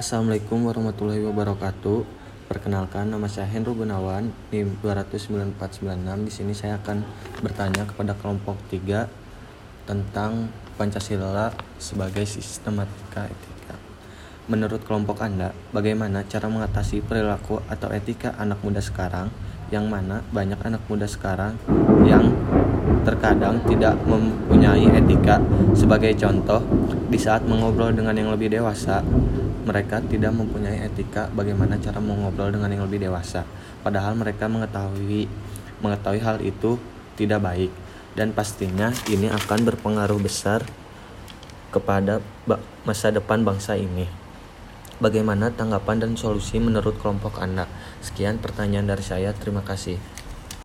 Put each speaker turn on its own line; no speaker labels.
Assalamualaikum warahmatullahi wabarakatuh. Perkenalkan nama saya Hendro Gunawan NIM 29496. Di sini saya akan bertanya kepada kelompok 3 tentang Pancasila sebagai sistematika etika. Menurut kelompok Anda, bagaimana cara mengatasi perilaku atau etika anak muda sekarang yang mana banyak anak muda sekarang yang terkadang tidak mempunyai etika. Sebagai contoh, di saat mengobrol dengan yang lebih dewasa, mereka tidak mempunyai etika bagaimana cara mengobrol dengan yang lebih dewasa. Padahal mereka mengetahui mengetahui hal itu tidak baik dan pastinya ini akan berpengaruh besar kepada masa depan bangsa ini. Bagaimana tanggapan dan solusi menurut kelompok Anda? Sekian pertanyaan dari saya. Terima kasih.